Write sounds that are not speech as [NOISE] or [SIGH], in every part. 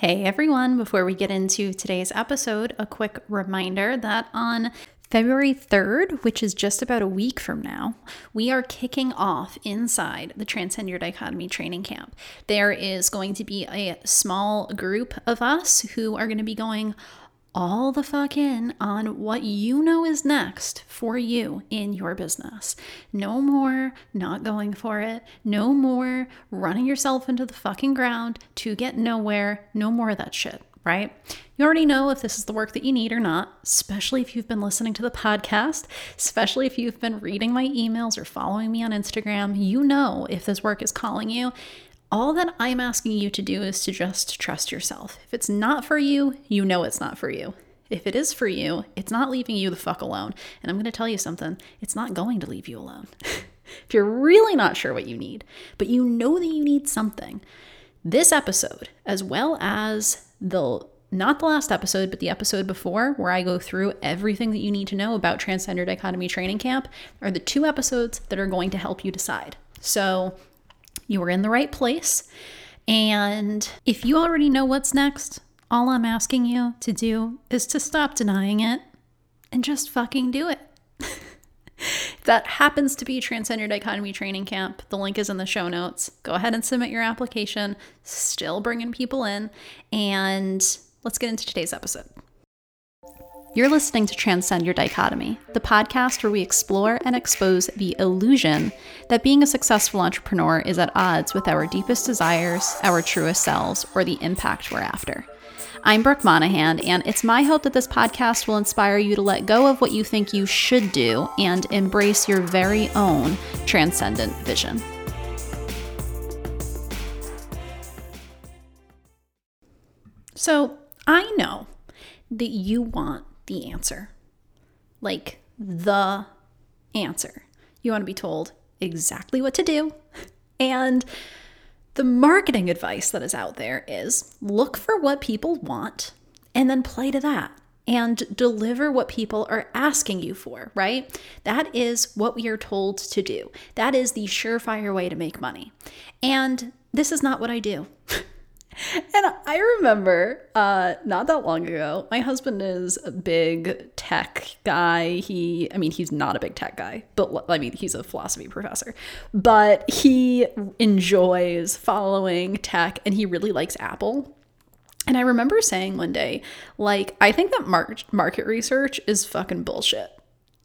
Hey everyone, before we get into today's episode, a quick reminder that on February 3rd, which is just about a week from now, we are kicking off inside the Transcend Your Dichotomy training camp. There is going to be a small group of us who are going to be going all the fuck in on what you know is next for you in your business. No more not going for it. No more running yourself into the fucking ground to get nowhere. No more of that shit, right? You already know if this is the work that you need or not, especially if you've been listening to the podcast, especially if you've been reading my emails or following me on Instagram. You know if this work is calling you all that I'm asking you to do is to just trust yourself. If it's not for you, you know it's not for you. If it is for you, it's not leaving you the fuck alone. And I'm going to tell you something it's not going to leave you alone. [LAUGHS] if you're really not sure what you need, but you know that you need something, this episode, as well as the not the last episode, but the episode before, where I go through everything that you need to know about Transcend Your Dichotomy Training Camp, are the two episodes that are going to help you decide. So, you are in the right place. And if you already know what's next, all I'm asking you to do is to stop denying it and just fucking do it. [LAUGHS] that happens to be Transcend Your Dichotomy Training Camp. The link is in the show notes. Go ahead and submit your application. Still bringing people in. And let's get into today's episode. You're listening to Transcend Your Dichotomy, the podcast where we explore and expose the illusion that being a successful entrepreneur is at odds with our deepest desires, our truest selves, or the impact we're after. I'm Brooke Monahan, and it's my hope that this podcast will inspire you to let go of what you think you should do and embrace your very own transcendent vision. So, I know that you want the answer. Like the answer. You want to be told exactly what to do. And the marketing advice that is out there is look for what people want and then play to that and deliver what people are asking you for, right? That is what we are told to do. That is the surefire way to make money. And this is not what I do. [LAUGHS] And I remember uh, not that long ago, my husband is a big tech guy. He, I mean, he's not a big tech guy, but I mean, he's a philosophy professor, but he enjoys following tech and he really likes Apple. And I remember saying one day, like, I think that market research is fucking bullshit.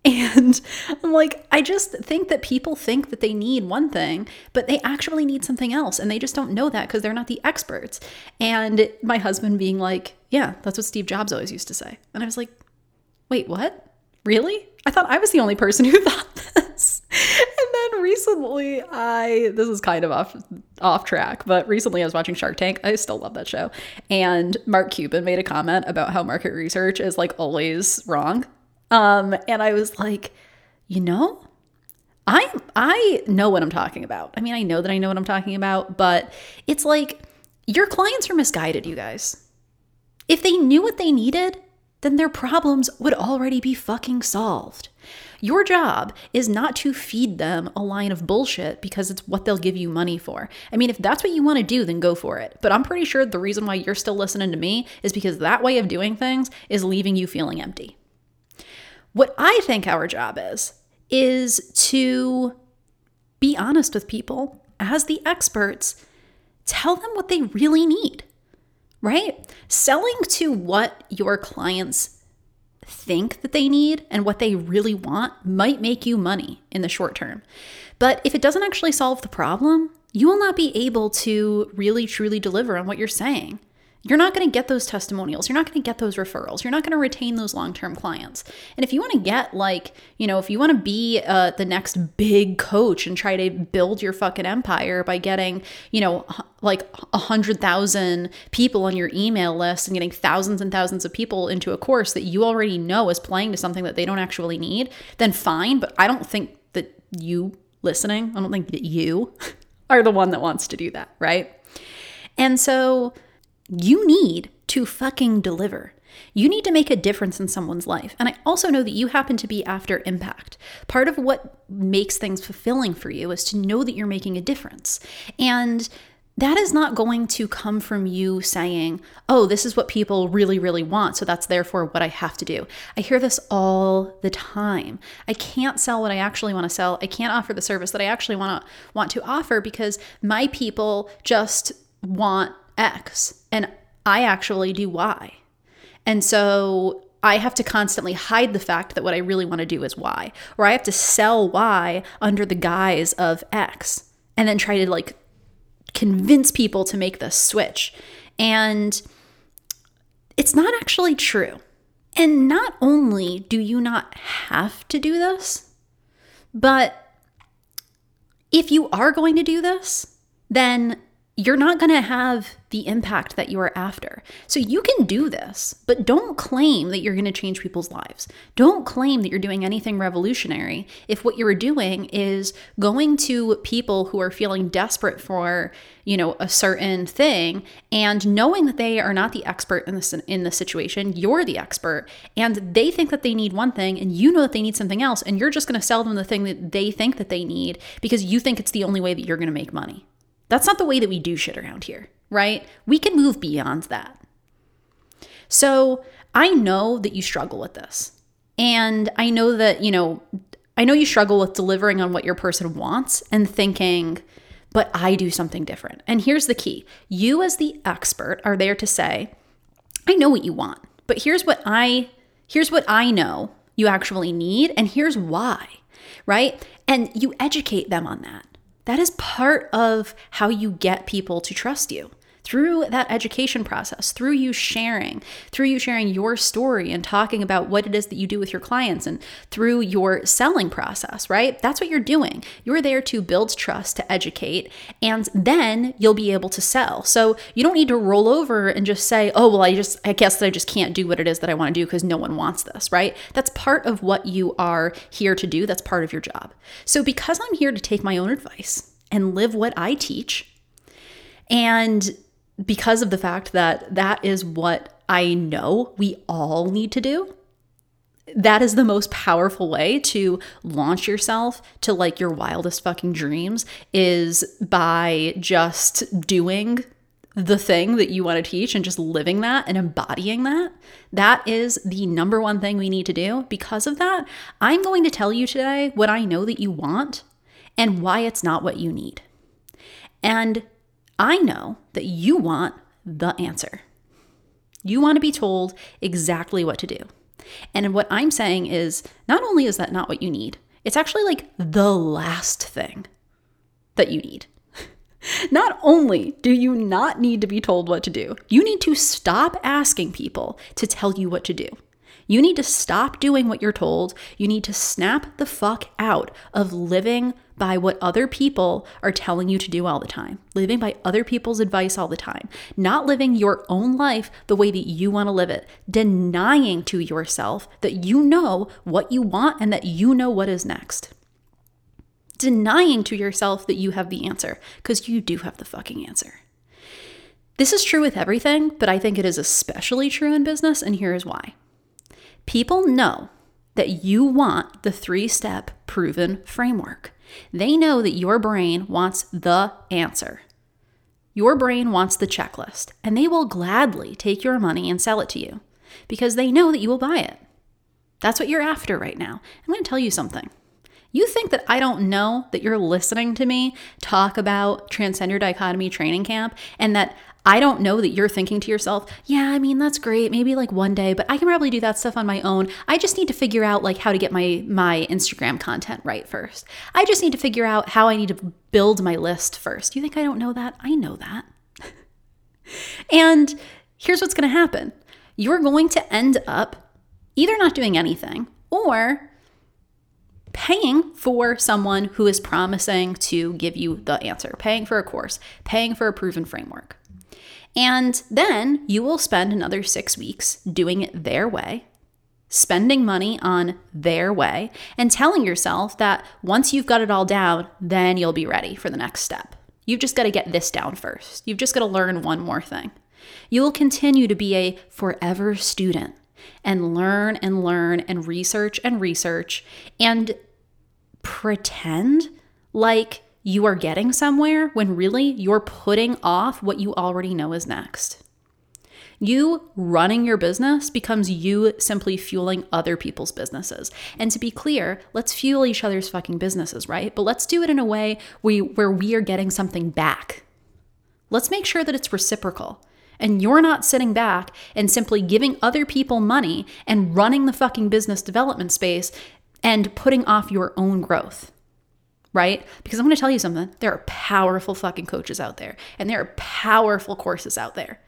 [LAUGHS] And I'm like, I just think that people think that they need one thing, but they actually need something else. And they just don't know that because they're not the experts. And my husband being like, Yeah, that's what Steve Jobs always used to say. And I was like, Wait, what? Really? I thought I was the only person who [LAUGHS] thought this. And then recently, I this is kind of off off track, but recently I was watching Shark Tank. I still love that show. And Mark Cuban made a comment about how market research is like always wrong um, and I was like, you know, I I know what I'm talking about. I mean, I know that I know what I'm talking about, but it's like your clients are misguided, you guys. If they knew what they needed, then their problems would already be fucking solved. Your job is not to feed them a line of bullshit because it's what they'll give you money for. I mean, if that's what you want to do, then go for it. But I'm pretty sure the reason why you're still listening to me is because that way of doing things is leaving you feeling empty. What I think our job is, is to be honest with people as the experts, tell them what they really need, right? Selling to what your clients think that they need and what they really want might make you money in the short term. But if it doesn't actually solve the problem, you will not be able to really truly deliver on what you're saying you're not going to get those testimonials. You're not going to get those referrals. You're not going to retain those long term clients. And if you want to get, like, you know, if you want to be uh, the next big coach and try to build your fucking empire by getting, you know, like a hundred thousand people on your email list and getting thousands and thousands of people into a course that you already know is playing to something that they don't actually need, then fine. But I don't think that you listening, I don't think that you [LAUGHS] are the one that wants to do that, right? And so, you need to fucking deliver. You need to make a difference in someone's life. And I also know that you happen to be after impact. Part of what makes things fulfilling for you is to know that you're making a difference. And that is not going to come from you saying, oh, this is what people really, really want. So that's therefore what I have to do. I hear this all the time. I can't sell what I actually want to sell. I can't offer the service that I actually want to want to offer because my people just want X and I actually do Y. And so I have to constantly hide the fact that what I really want to do is Y, or I have to sell Y under the guise of X and then try to like convince people to make the switch. And it's not actually true. And not only do you not have to do this, but if you are going to do this, then you're not going to have the impact that you are after. So you can do this, but don't claim that you're going to change people's lives. Don't claim that you're doing anything revolutionary if what you're doing is going to people who are feeling desperate for, you know, a certain thing and knowing that they are not the expert in this in the situation, you're the expert, and they think that they need one thing and you know that they need something else and you're just going to sell them the thing that they think that they need because you think it's the only way that you're going to make money. That's not the way that we do shit around here, right? We can move beyond that. So I know that you struggle with this. And I know that, you know, I know you struggle with delivering on what your person wants and thinking, but I do something different. And here's the key you, as the expert, are there to say, I know what you want, but here's what I here's what I know you actually need and here's why right and you educate them on that that is part of how you get people to trust you through that education process, through you sharing, through you sharing your story and talking about what it is that you do with your clients, and through your selling process, right? That's what you're doing. You're there to build trust, to educate, and then you'll be able to sell. So you don't need to roll over and just say, oh, well, I just, I guess that I just can't do what it is that I want to do because no one wants this, right? That's part of what you are here to do. That's part of your job. So because I'm here to take my own advice and live what I teach, and because of the fact that that is what I know we all need to do. That is the most powerful way to launch yourself to like your wildest fucking dreams is by just doing the thing that you want to teach and just living that and embodying that. That is the number one thing we need to do. Because of that, I'm going to tell you today what I know that you want and why it's not what you need. And I know that you want the answer. You want to be told exactly what to do. And what I'm saying is not only is that not what you need, it's actually like the last thing that you need. [LAUGHS] Not only do you not need to be told what to do, you need to stop asking people to tell you what to do. You need to stop doing what you're told. You need to snap the fuck out of living by what other people are telling you to do all the time, living by other people's advice all the time, not living your own life the way that you want to live it, denying to yourself that you know what you want and that you know what is next. Denying to yourself that you have the answer, because you do have the fucking answer. This is true with everything, but I think it is especially true in business, and here is why. People know that you want the three step proven framework. They know that your brain wants the answer. Your brain wants the checklist, and they will gladly take your money and sell it to you because they know that you will buy it. That's what you're after right now. I'm going to tell you something. You think that I don't know that you're listening to me talk about Transcend Your Dichotomy training camp and that I don't know that you're thinking to yourself, yeah, I mean, that's great. Maybe like one day, but I can probably do that stuff on my own. I just need to figure out like how to get my my Instagram content right first. I just need to figure out how I need to build my list first. You think I don't know that? I know that. [LAUGHS] and here's what's going to happen. You're going to end up either not doing anything or paying for someone who is promising to give you the answer, paying for a course, paying for a proven framework. And then you will spend another six weeks doing it their way, spending money on their way, and telling yourself that once you've got it all down, then you'll be ready for the next step. You've just got to get this down first. You've just got to learn one more thing. You will continue to be a forever student and learn and learn and research and research and pretend like you are getting somewhere when really you're putting off what you already know is next. You running your business becomes you simply fueling other people's businesses. And to be clear, let's fuel each other's fucking businesses, right? But let's do it in a way we, where we are getting something back. Let's make sure that it's reciprocal. And you're not sitting back and simply giving other people money and running the fucking business development space and putting off your own growth right? Because I'm going to tell you something. There are powerful fucking coaches out there, and there are powerful courses out there.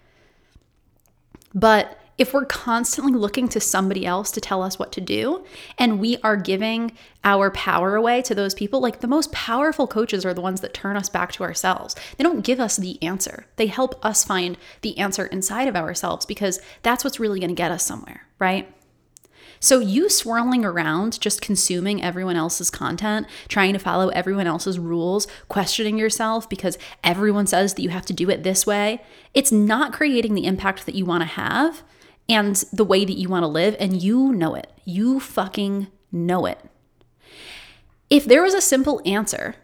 But if we're constantly looking to somebody else to tell us what to do and we are giving our power away to those people, like the most powerful coaches are the ones that turn us back to ourselves. They don't give us the answer, they help us find the answer inside of ourselves because that's what's really going to get us somewhere, right? So, you swirling around just consuming everyone else's content, trying to follow everyone else's rules, questioning yourself because everyone says that you have to do it this way, it's not creating the impact that you want to have and the way that you want to live. And you know it. You fucking know it. If there was a simple answer,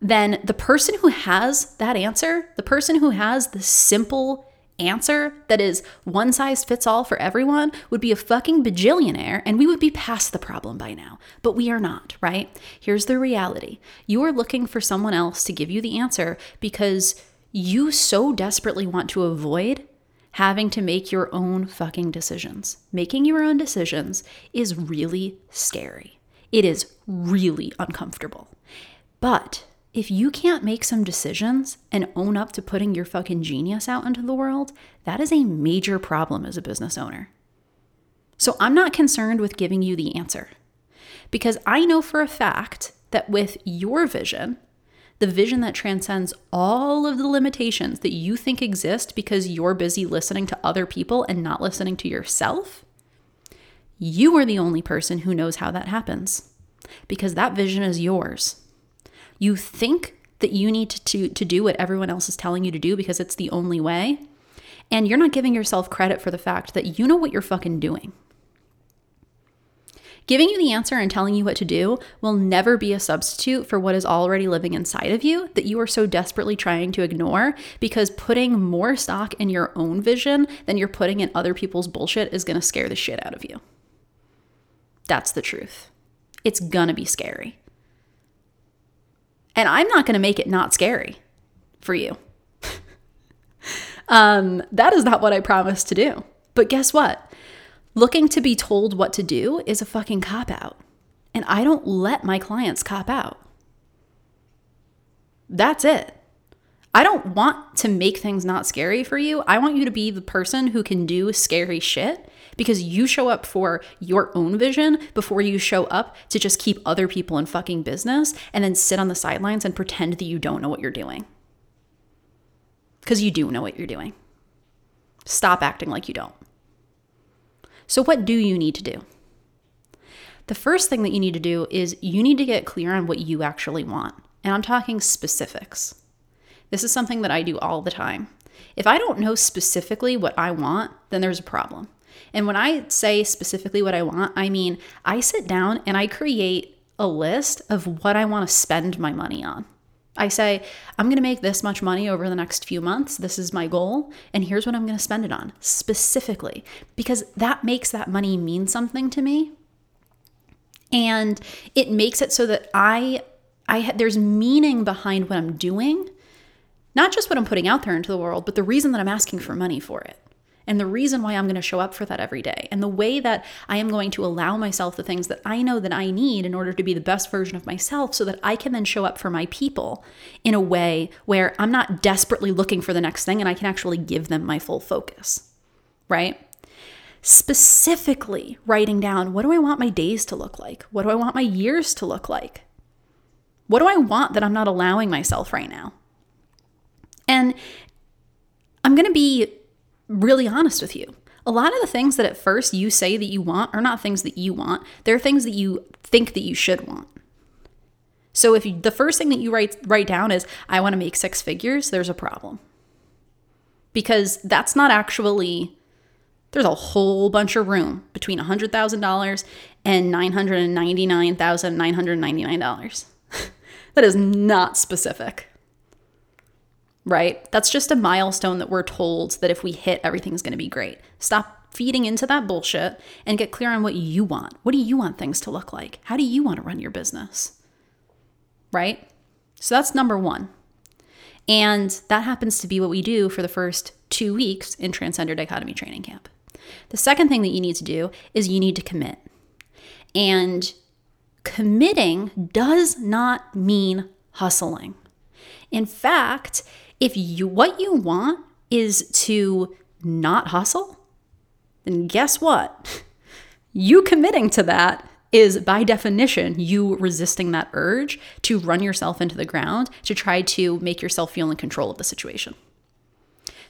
then the person who has that answer, the person who has the simple answer that is one size fits all for everyone would be a fucking bajillionaire and we would be past the problem by now. But we are not, right? Here's the reality you are looking for someone else to give you the answer because you so desperately want to avoid having to make your own fucking decisions. Making your own decisions is really scary. It is really uncomfortable. But if you can't make some decisions and own up to putting your fucking genius out into the world, that is a major problem as a business owner. So I'm not concerned with giving you the answer because I know for a fact that with your vision, the vision that transcends all of the limitations that you think exist because you're busy listening to other people and not listening to yourself, you are the only person who knows how that happens because that vision is yours. You think that you need to, to, to do what everyone else is telling you to do because it's the only way. And you're not giving yourself credit for the fact that you know what you're fucking doing. Giving you the answer and telling you what to do will never be a substitute for what is already living inside of you that you are so desperately trying to ignore because putting more stock in your own vision than you're putting in other people's bullshit is going to scare the shit out of you. That's the truth. It's going to be scary. And I'm not going to make it not scary for you. um, that is not what I promised to do. But guess what? Looking to be told what to do is a fucking cop out. And I don't let my clients cop out. That's it. I don't want to make things not scary for you. I want you to be the person who can do scary shit because you show up for your own vision before you show up to just keep other people in fucking business and then sit on the sidelines and pretend that you don't know what you're doing. Because you do know what you're doing. Stop acting like you don't. So, what do you need to do? The first thing that you need to do is you need to get clear on what you actually want. And I'm talking specifics. This is something that I do all the time. If I don't know specifically what I want, then there's a problem. And when I say specifically what I want, I mean I sit down and I create a list of what I want to spend my money on. I say, I'm going to make this much money over the next few months. This is my goal. And here's what I'm going to spend it on specifically, because that makes that money mean something to me. And it makes it so that I, I, there's meaning behind what I'm doing, not just what I'm putting out there into the world, but the reason that I'm asking for money for it and the reason why I'm going to show up for that every day, and the way that I am going to allow myself the things that I know that I need in order to be the best version of myself so that I can then show up for my people in a way where I'm not desperately looking for the next thing and I can actually give them my full focus, right? Specifically, writing down what do I want my days to look like? What do I want my years to look like? What do I want that I'm not allowing myself right now? And I'm going to be really honest with you. A lot of the things that at first you say that you want are not things that you want. They're things that you think that you should want. So if you, the first thing that you write write down is I want to make six figures, there's a problem. Because that's not actually there's a whole bunch of room between $100,000 and $999,999. [LAUGHS] that is not specific. Right? That's just a milestone that we're told that if we hit, everything's going to be great. Stop feeding into that bullshit and get clear on what you want. What do you want things to look like? How do you want to run your business? Right? So that's number one. And that happens to be what we do for the first two weeks in Transcend Your Dichotomy Training Camp. The second thing that you need to do is you need to commit. And committing does not mean hustling. In fact, if you what you want is to not hustle, then guess what? [LAUGHS] You committing to that is by definition you resisting that urge to run yourself into the ground to try to make yourself feel in control of the situation.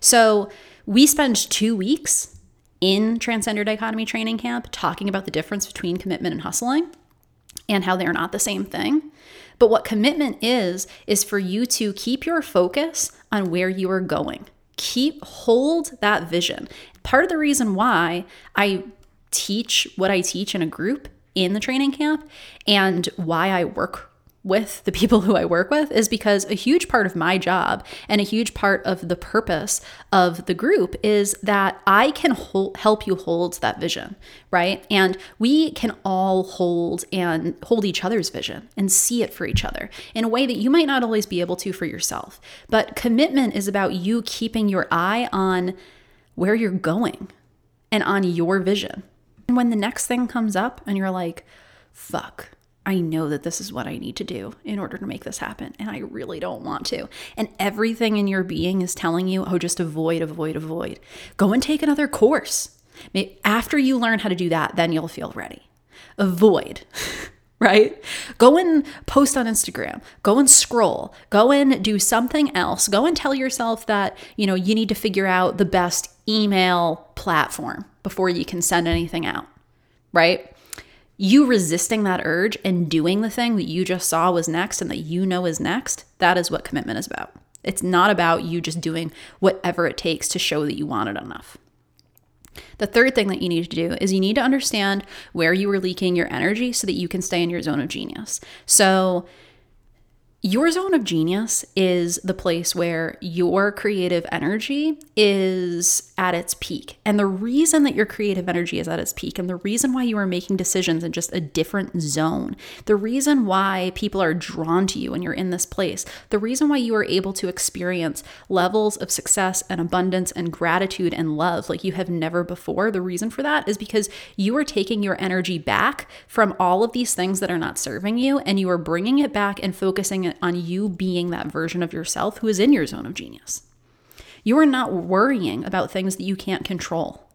So, we spend 2 weeks in Transcend Your Dichotomy Training Camp talking about the difference between commitment and hustling and how they are not the same thing. But what commitment is, is for you to keep your focus on where you are going. Keep hold that vision. Part of the reason why I teach what I teach in a group in the training camp and why I work with the people who I work with is because a huge part of my job and a huge part of the purpose of the group is that I can hold, help you hold that vision, right? And we can all hold and hold each other's vision and see it for each other in a way that you might not always be able to for yourself. But commitment is about you keeping your eye on where you're going and on your vision. And when the next thing comes up and you're like, fuck, I know that this is what I need to do in order to make this happen, and I really don't want to. And everything in your being is telling you, oh, just avoid, avoid, avoid. Go and take another course. After you learn how to do that, then you'll feel ready. Avoid. [LAUGHS] right? Go and post on Instagram. Go and scroll. Go and do something else. Go and tell yourself that, you know, you need to figure out the best email platform before you can send anything out, right? You resisting that urge and doing the thing that you just saw was next and that you know is next, that is what commitment is about. It's not about you just doing whatever it takes to show that you want it enough. The third thing that you need to do is you need to understand where you are leaking your energy so that you can stay in your zone of genius. So, your zone of genius is the place where your creative energy is at its peak. And the reason that your creative energy is at its peak, and the reason why you are making decisions in just a different zone, the reason why people are drawn to you when you're in this place, the reason why you are able to experience levels of success and abundance and gratitude and love like you have never before, the reason for that is because you are taking your energy back from all of these things that are not serving you and you are bringing it back and focusing on you being that version of yourself who is in your zone of genius. You are not worrying about things that you can't control.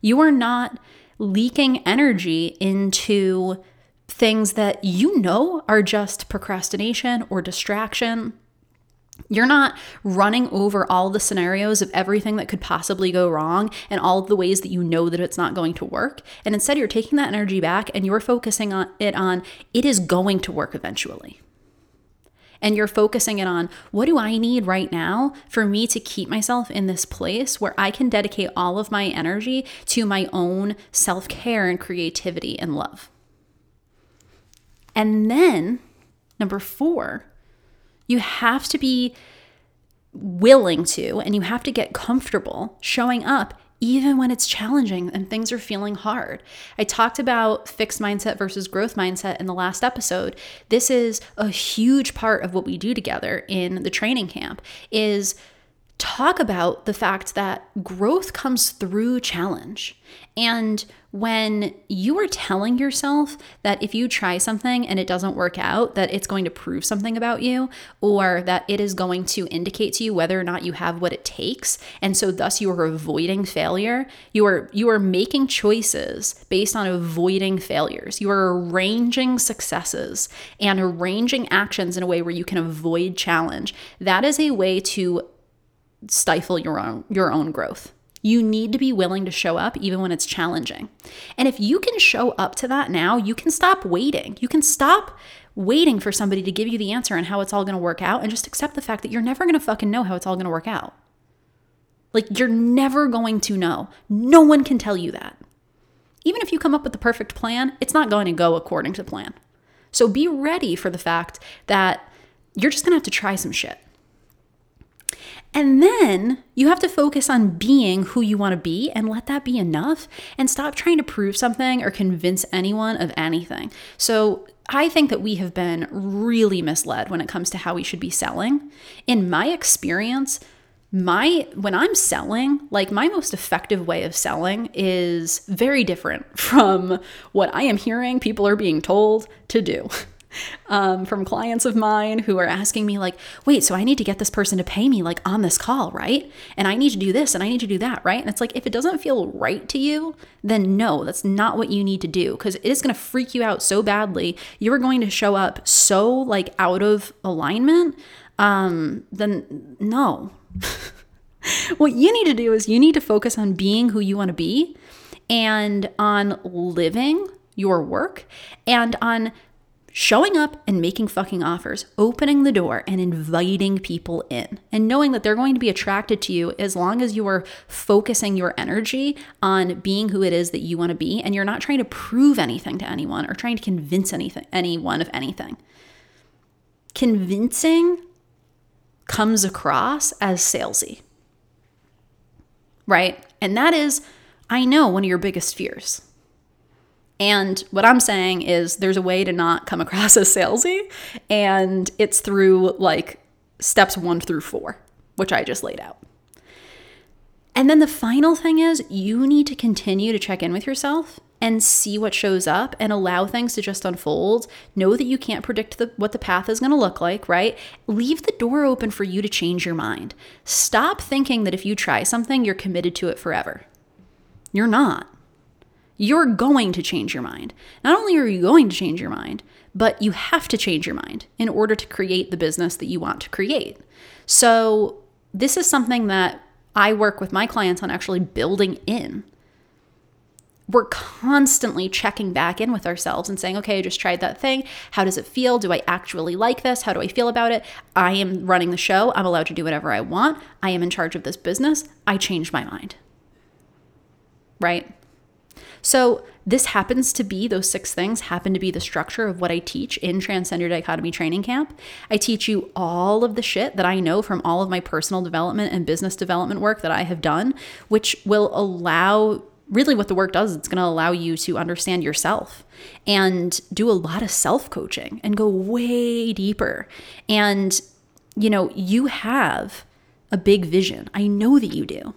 You are not leaking energy into things that you know are just procrastination or distraction. You're not running over all the scenarios of everything that could possibly go wrong and all the ways that you know that it's not going to work. And instead, you're taking that energy back and you're focusing on it on it is going to work eventually and you're focusing it on what do I need right now for me to keep myself in this place where I can dedicate all of my energy to my own self care and creativity and love. And then, number four, you have to be willing to and you have to get comfortable showing up even when it's challenging and things are feeling hard. I talked about fixed mindset versus growth mindset in the last episode. This is a huge part of what we do together in the training camp is talk about the fact that growth comes through challenge. And when you are telling yourself that if you try something and it doesn't work out, that it's going to prove something about you, or that it is going to indicate to you whether or not you have what it takes, and so thus you are avoiding failure, you are you are making choices based on avoiding failures. You are arranging successes and arranging actions in a way where you can avoid challenge. That is a way to stifle your own your own growth. You need to be willing to show up even when it's challenging. And if you can show up to that now, you can stop waiting. You can stop waiting for somebody to give you the answer and how it's all going to work out and just accept the fact that you're never going to fucking know how it's all going to work out. Like, you're never going to know. No one can tell you that. Even if you come up with the perfect plan, it's not going to go according to plan. So be ready for the fact that you're just gonna have to try some shit. And then you have to focus on being who you want to be and let that be enough and stop trying to prove something or convince anyone of anything. So, I think that we have been really misled when it comes to how we should be selling. In my experience, my when I'm selling, like my most effective way of selling is very different [LAUGHS] from what I am hearing people are being told to do. Um, from clients of mine who are asking me, like, wait, so I need to get this person to pay me like on this call, right? And I need to do this and I need to do that, right? And it's like, if it doesn't feel right to you, then no, that's not what you need to do because it is going to freak you out so badly. You are going to show up so like out of alignment. Um, then no. [LAUGHS] what you need to do is you need to focus on being who you want to be and on living your work and on showing up and making fucking offers, opening the door and inviting people in, and knowing that they're going to be attracted to you as long as you are focusing your energy on being who it is that you want to be and you're not trying to prove anything to anyone or trying to convince anything anyone of anything. Convincing comes across as salesy. Right? And that is I know one of your biggest fears and what I'm saying is there's a way to not come across [LAUGHS] as salesy, and it's through like steps one through four, which I just laid out. And then the final thing is you need to continue to check in with yourself and see what shows up and allow things to just unfold. Know that you can't predict the, what the path is going to look like, right? Leave the door open for you to change your mind. Stop thinking that if you try something, you're committed to it forever. You're not you're going to change your mind. Not only are you going to change your mind, but you have to change your mind in order to create the business that you want to create. So, this is something that I work with my clients on actually building in. We're constantly checking back in with ourselves and saying, okay, I just tried that thing. How does it feel? Do I actually like this? How do I feel about it? I am running the show. I'm allowed to do whatever I want. I am in charge of this business. I changed my mind. Right? So, this happens to be those six things happen to be the structure of what I teach in Transcend Your Dichotomy Training Camp. I teach you all of the shit that I know from all of my personal development and business development work that I have done, which will allow really what the work does it's going to allow you to understand yourself and do a lot of self coaching and go way deeper. And you know you have a big vision. I know that you do.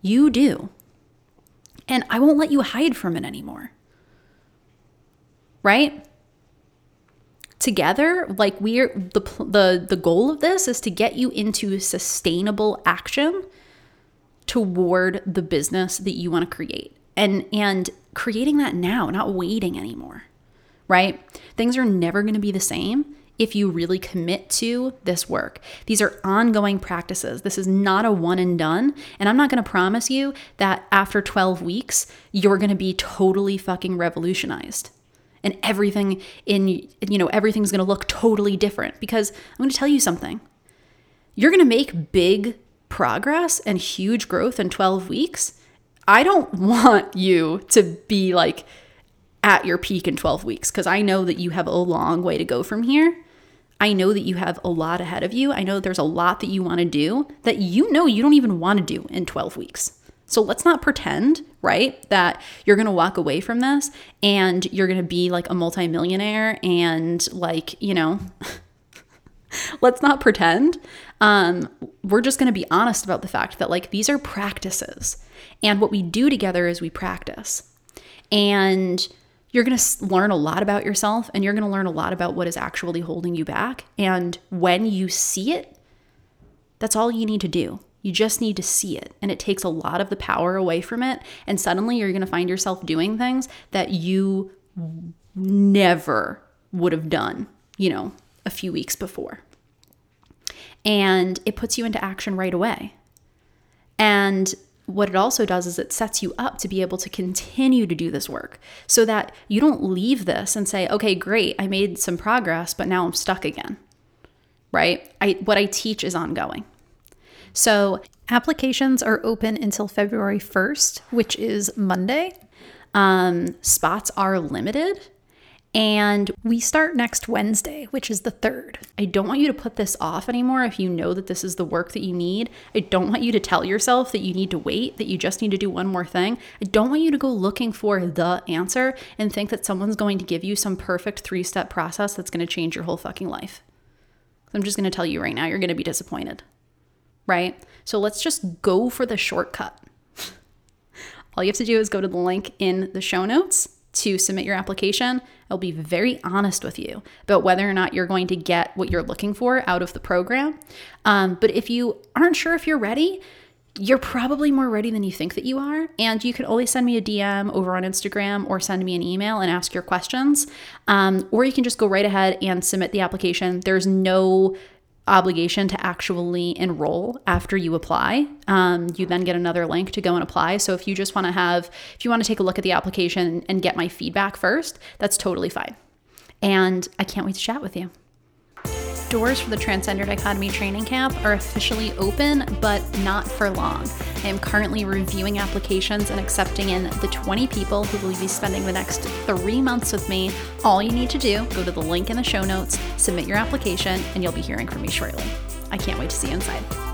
You do and I won't let you hide from it anymore. Right? Together, like we're the the the goal of this is to get you into sustainable action toward the business that you want to create. And and creating that now, not waiting anymore. Right? Things are never going to be the same if you really commit to this work. These are ongoing practices. This is not a one and done. And I'm not going to promise you that after 12 weeks, you're going to be totally fucking revolutionized. And everything in, you know, everything's going to look totally different because I'm going to tell you something. You're going to make big progress and huge growth in 12 weeks. I don't [LAUGHS] want you to be like at your peak in 12 weeks because I know that you have a long way to go from here. I know that you have a lot ahead of you. I know that there's a lot that you want to do that you know you don't even want to do in 12 weeks. So let's not pretend, right, that you're going to walk away from this and you're going to be like a multimillionaire and like, you know, [LAUGHS] let's not pretend. Um, we're just going to be honest about the fact that like these are practices. And what we do together is we practice. And you're going to learn a lot about yourself and you're going to learn a lot about what is actually holding you back. And when you see it, that's all you need to do. You just need to see it. And it takes a lot of the power away from it. And suddenly you're going to find yourself doing things that you never would have done, you know, a few weeks before. And it puts you into action right away. And what it also does is it sets you up to be able to continue to do this work so that you don't leave this and say, okay, great, I made some progress, but now I'm stuck again. Right? I, what I teach is ongoing. So applications are open until February 1st, which is Monday. Um, spots are limited. And we start next Wednesday, which is the 3rd. I don't want you to put this off anymore if you know that this is the work that you need. I don't want you to tell yourself that you need to wait, that you just need to do one more thing. I don't want you to go looking for the answer and think that someone's going to give you some perfect three step process that's going to change your whole fucking life. I'm just going to tell you right now, you're going to be disappointed, right? So let's just go for the shortcut. [LAUGHS] All you have to do is go to the link in the show notes to submit your application. I'll be very honest with you about whether or not you're going to get what you're looking for out of the program. Um, but if you aren't sure if you're ready, you're probably more ready than you think that you are. And you can always send me a DM over on Instagram or send me an email and ask your questions. Um, or you can just go right ahead and submit the application. There's no obligation to actually enroll after you apply. Um, you then get another link to go and apply. So if you just want to have, if you want to take a look at the application and get my feedback first, that's totally fine. And I can't wait to chat with you doors for the Transcend Your Dichotomy Training Camp are officially open, but not for long. I am currently reviewing applications and accepting in the 20 people who will be spending the next three months with me. All you need to do, go to the link in the show notes, submit your application, and you'll be hearing from me shortly. I can't wait to see you inside.